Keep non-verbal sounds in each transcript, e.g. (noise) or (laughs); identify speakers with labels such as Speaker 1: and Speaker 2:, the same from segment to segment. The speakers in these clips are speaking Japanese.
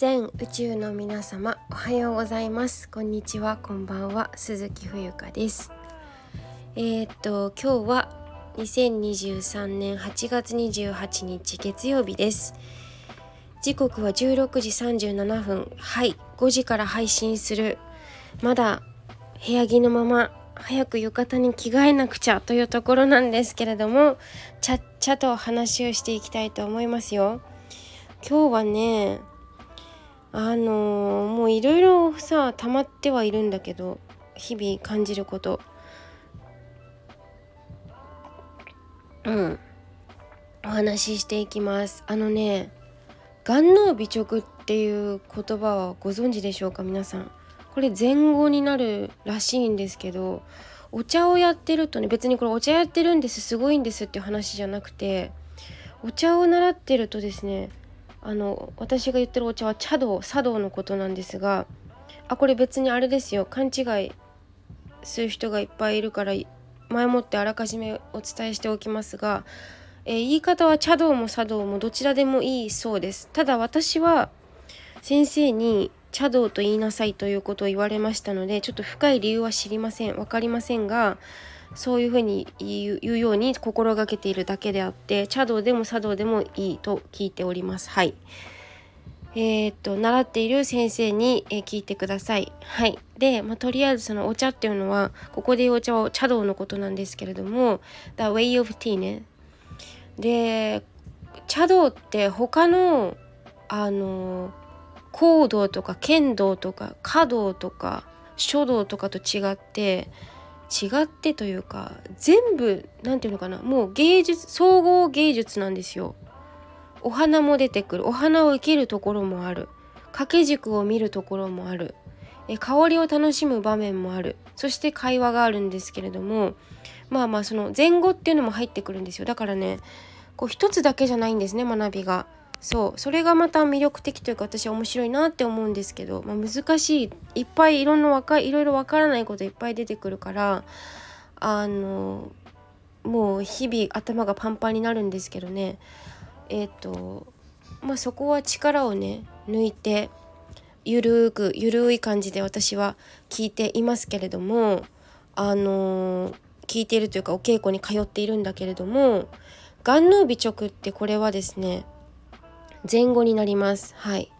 Speaker 1: 全宇宙の皆様おはようございます。こんにちは。こんばんは。鈴木冬香です。えー、っと今日は2023年8月28日月曜日です。時刻は16時37分。はい。5時から配信する。まだ部屋着のまま早く浴衣に着替えなくちゃというところなんですけれどもちゃっちゃと話をしていきたいと思いますよ。今日はねあの、もういろいろさ溜まってはいるんだけど日々感じること。うん。お話ししていきます。あのね眼脳美直っていう言葉はご存知でしょうか？皆さん。これ前後になるらしいんですけどお茶をやってるとね別にこれお茶やってるんですすごいんですっていう話じゃなくてお茶を習ってるとですねあの私が言ってるお茶は茶道茶道のことなんですがあこれ別にあれですよ。勘違いする人がいっぱいいるから前もってあらかじめお伝えしておきますが、えー、言い方は茶道も茶道もどちらでもいいそうです。ただ私は先生に茶道と言いなさいということを言われましたのでちょっと深い理由は知りません。分かりませんがそういうふうに言うように心がけているだけであって茶道でも茶道でもいいと聞いております。はい。えー、っと習っている先生に、え聞いてください。はい。で、まあ、とりあえずそのお茶っていうのはここで言うお茶は茶道のことなんですけれども The way of tea ね。で茶道って他のあの行道とか剣道とか華道とか書道とかと違って違ってというか全部何て言うのかなもう芸術総合芸術なんですよ。お花も出てくる。お花を生けるところもある。掛け軸を見るところもある。え香りを楽しむ場面もある。そして会話があるんですけれどもまあまあその前後っていうのも入ってくるんですよ。だからねこう一つだけじゃないんですね学びが。そうそれがまた魅力的というか私は面白いなって思うんですけど、まあ、難しいいっぱいいろんなわかいろいろわからないこといっぱい出てくるからあのもう日々頭がパンパンになるんですけどね。えっ、ー、とまあそこは力をね抜いてゆるくゆるい感じで私は聞いていますけれどもあの聞いているというかお稽古に通っているんだけれども眼脳美直ってこれはですね前後になります。はい。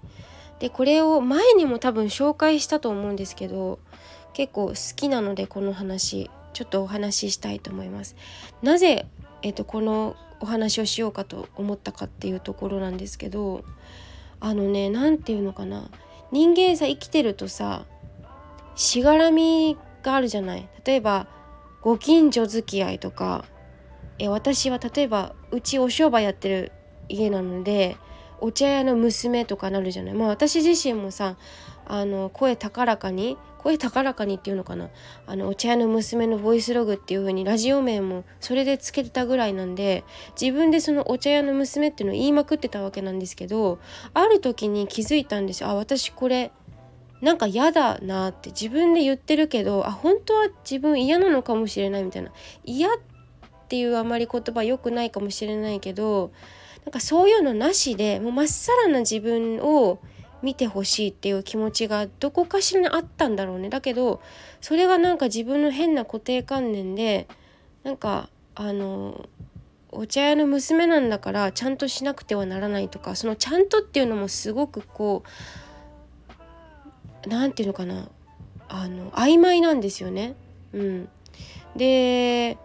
Speaker 1: でこれを前にも多分紹介したと思うんですけど結構好きなのでこの話ちょっとお話ししたいと思います。なぜ、えっと、このお話をしようかと思ったかっていうところなんですけどあのね何て言うのかな。人間さ生きてるとさしがらみがあるじゃない。例えばご近所付き合いとかえ私は例えばうちお商売やってる家なのでお茶屋の娘とかなるじゃない。まあ私自身もさあの声高らかに声高らかにっていうのかな。あのお茶屋の娘のボイスログっていう風にラジオ名もそれでつけてたぐらいなんで自分でそのお茶屋の娘っていうのを言いまくってたわけなんですけどある時に気づいたんですよ。あ私これなんか嫌だなって自分で言ってるけどあ本当は自分嫌なのかもしれないみたいな。嫌っていうあまり言葉良くないかもしれないけどなんかそういうのなしでもうまっさらな自分を見てほしいっていう気持ちがどこかしらにあったんだろうねだけどそれがなんか自分の変な固定観念でなんかあのお茶屋の娘なんだからちゃんとしなくてはならないとかそのちゃんとっていうのもすごくこう何て言うのかなあの曖昧なんですよね。うん、で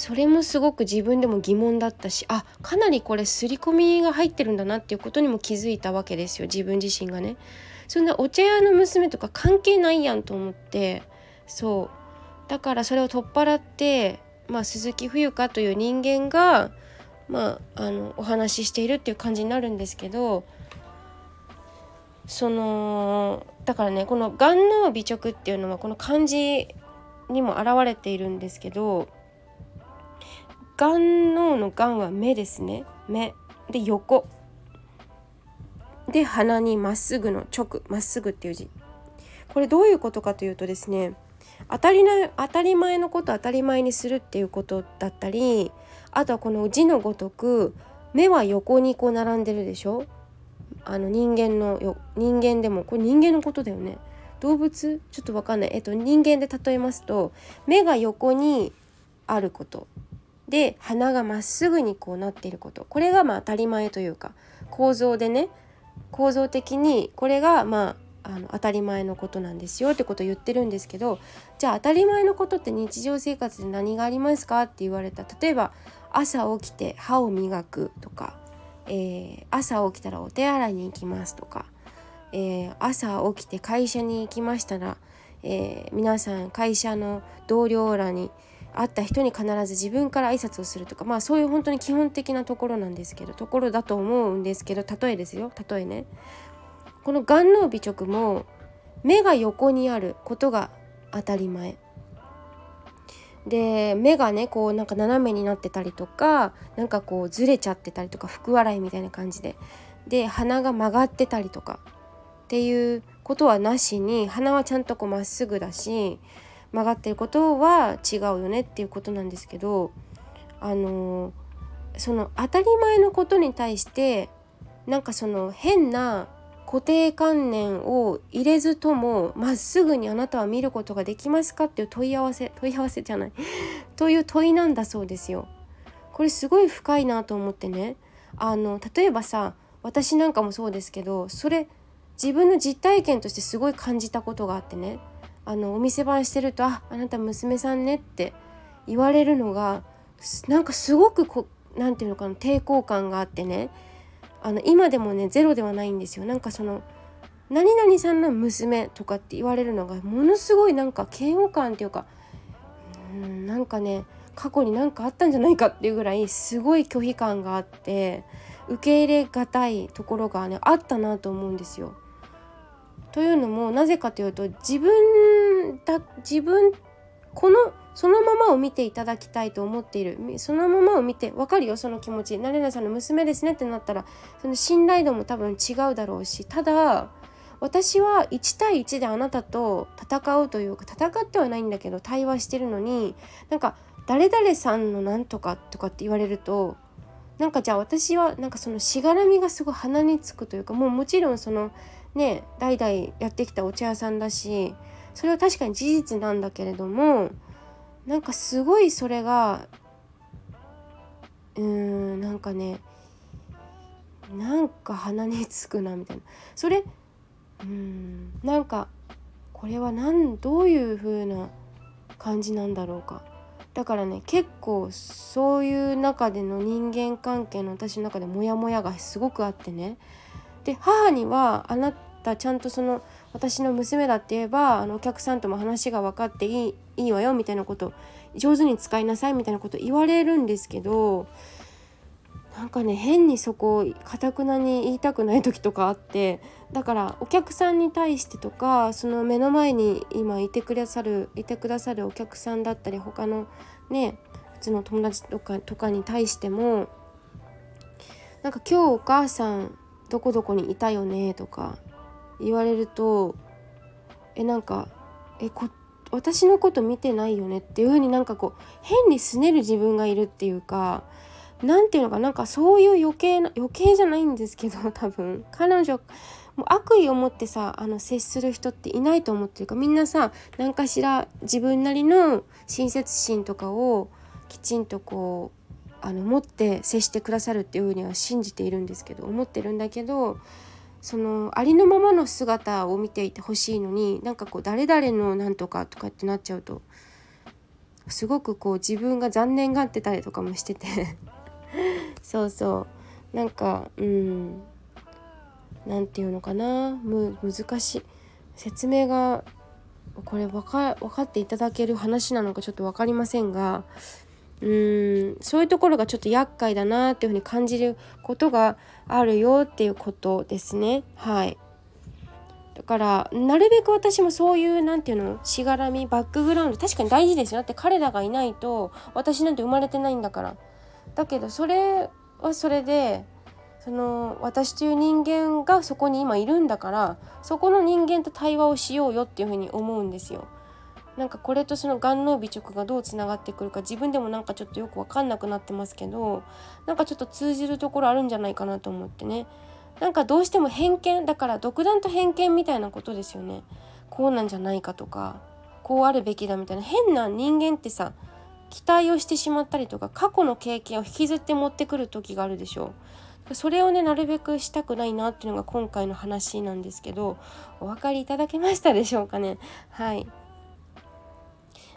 Speaker 1: それもすごく自分でも疑問だったしあかなりこれ刷り込みが入ってるんだなっていうことにも気づいたわけですよ自分自身がね。そんなお茶屋の娘とか関係ないやんと思ってそうだからそれを取っ払って、まあ、鈴木冬香という人間が、まあ、あのお話ししているっていう感じになるんですけどそのだからねこの「眼脳美直」っていうのはこの漢字にも表れているんですけど眼脳の眼は目ですね。目。で横。で鼻にまっすぐの直。まっすぐっていう字。これどういうことかというとですね当たりな当たり前のこと当たり前にするっていうことだったりあとはこの字のごとく目は横にこう並んでるでしょ。あの人間のよ人間でもこれ人間のことだよね。動物？ちょっと分かんない、えっと、人間で例えますと目が横にあること。で鼻がまっすぐにこうなっていること。これがまあ当たり前というか構造でね構造的にこれがまああの当たり前のことなんですよってことを言ってるんですけどじゃあ当たり前のことって日常生活で何がありますか？って言われた。例えば朝起きて歯を磨くとか、えー、朝起きたらお手洗いに行きますとか、えー、朝起きて会社に行きましたら、えー、皆さん会社の同僚らに会った人に必ず自分から挨拶をするとかまあそういう本当に基本的なところなんですけどところだと思うんですけど例えですよ。例えね。この眼脳尾直も目が横にあることが当たり前。で目がねこうなんか斜めになってたりとかなんかこうずれちゃってたりとか福笑いみたいな感じで。で鼻が曲がってたりとかっていうことはなしに鼻はちゃんとこうまっすぐだし曲がってることは違うよねっていうことなんですけどあのその当たり前のことに対してなんかその変な固定観念を入れずともまっすぐにあなたは見ることができますかっていう問い合わせ問い合わせじゃない。(laughs) という問いなんだそうですよ。これすごい深いなと思ってね。あの例えばさ私なんかもそうですけどそれ自分の実体験としてすごい感じたことがあってね。あのお店番してると「ああなた娘さんね」って言われるのがなんかすごくこなんていうのかな抵抗感があってねあの今でもねゼロではないんですよなんかその何々さんの娘とかって言われるのがものすごいなんか嫌悪感っていうかうんなんかね過去に何かあったんじゃないかっていうぐらいすごい拒否感があって受け入れがたいところがねあったなと思うんですよ。というのもなぜかというと自分だ自分このそのままを見ていただきたいと思っている。そのままを見て分かるよその気持ち。なれなさんの娘ですねってなったらその信頼度も多分違うだろうし。ただ私は1対1であなたと戦うというか戦ってはないんだけど対話してるのになんか誰々さんのなんとかとかって言われるとなんかじゃあ私はなんかそのしがらみがすごい鼻につくというかもうもちろんそのね代々やってきたお茶屋さんだしそれは確かに事実なんだけれどもなんかすごいそれがうーんなんかねなんか鼻につくなみたいな。それうんなんかこれは何どういう風な感じなんだろうか。だからね結構そういう中での人間関係の私の中でモヤモヤがすごくあってね。で母にはあなたちゃんとその私の娘だって言えばあのお客さんとも話が分かっていいいいわよみたいなこと上手に使いなさいみたいなこと言われるんですけどなんかね変にそこをかたくなに言いたくない時とかあってだからお客さんに対してとかその目の前に今いてくださるいてくださるお客さんだったり他のね普通の友達とかとかに対してもなんか今日お母さんどこどこにいたよねとか言われるとえなんかえこ私のこと見てないよね？っていう風になんかこう変に拗ねる自分がいるっていうか何ていうのかなんかそういう余計な余計じゃないんですけど (laughs) 多分。彼女もう悪意を持ってさあの接する人っていないと思ってるか。みんなさ何かしら自分なりの親切心とかをきちんとこうあの持って接してくださるっていうふうには信じているんですけど思ってるんだけどそのありのままの姿を見ていてほしいのになんかこう誰々のなんとかとかってなっちゃうとすごくこう自分が残念がってたりとかもしてて。(laughs) そうそう。なんかうん何て言うのかな。む難しい。説明がこれ分か分かっていただける話なのかちょっと分かりませんがうん。そういうところがちょっと厄介だなっていうふうに感じることがあるよっていうことですね。はい。だからなるべく私もそういう何て言うのしがらみバックグラウンド確かに大事ですよ。だって彼らがいないと私なんて生まれてないんだから。だけどそれはそれでその私という人間がそこに今いるんだからそこの人間と対話をしようよっていうふうに思うんですよ。なんかこれとその眼脳尾直がどうつながってくるか自分でもなんかちょっとよく分かんなくなってますけどなんかちょっと通じるところあるんじゃないかなと思ってね。なんかどうしても偏見だから独断と偏見みたいなことですよね。こうなんじゃないかとかこうあるべきだみたいな。変な人間ってさ期待をしてしまったりとか過去の経験を引きずって持ってくる時があるでしょう。それをねなるべくしたくないなっていうのが今回の話なんですけどお分かりいただけましたでしょうかね？はい。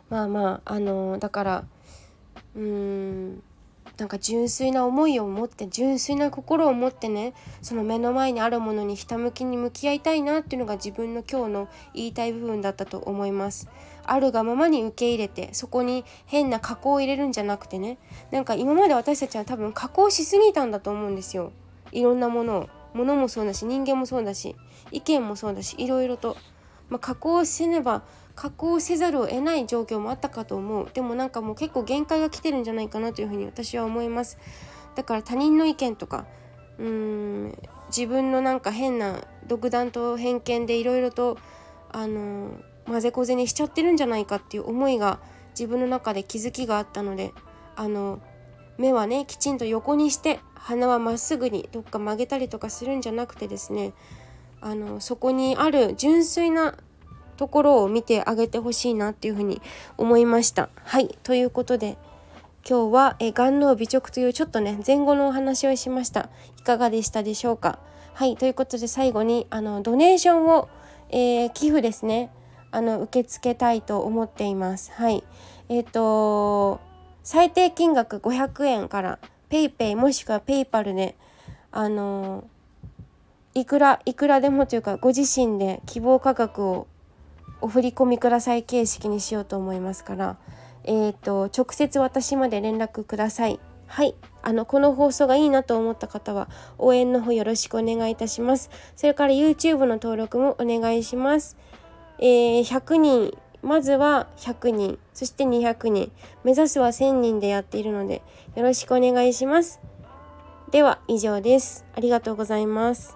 Speaker 1: まあまああの、だからうーんなんか純粋な思いを持って純粋な心を持ってねその目の前にあるものにひたむきに向き合いたいなっていうのが自分の今日の言いたい部分だったと思います。あるがままに受け入れてそこに変な加工を入れるんじゃなくてねなんか今まで私たちは多分加工しすぎたんだと思うんですよ。いろんなものを。物もそうだし人間もそうだし意見もそうだしいろいろと、まあ、加工せねば加工せざるを得ない状況もあったかと思う。でもなんかもう結構限界が来てるんじゃないかなというふうに私は思います。だから他人の意見とかうーん自分のなんか変な独断と偏見でいろいろとあの混ぜこぜにしちゃってるんじゃないかっていう思いが自分の中で気づきがあったのであの目はねきちんと横にして鼻はまっすぐにどっか曲げたりとかするんじゃなくてですねあのそこにある純粋なところを見てあげてほしいなっていうふうに思いました。はいということで今日はえ眼脳美直というちょっとね前後のお話をしました。いかがでしたでしょうか？はいということで最後にあのドネーションを、えー、寄付ですねあの受け付けたいと思っています。はいえっ、ー、と最低金額500円から PayPay もしくは PayPal であのいくらいくらでもというかご自身で希望価格をお振り込みください形式にしようと思いますから、えーと、直接私まで連絡ください。はい。あの、この放送がいいなと思った方は、応援の方よろしくお願いいたします。それから YouTube の登録もお願いします。えー、100人、まずは100人、そして200人、目指すは1000人でやっているので、よろしくお願いします。では、以上です。ありがとうございます。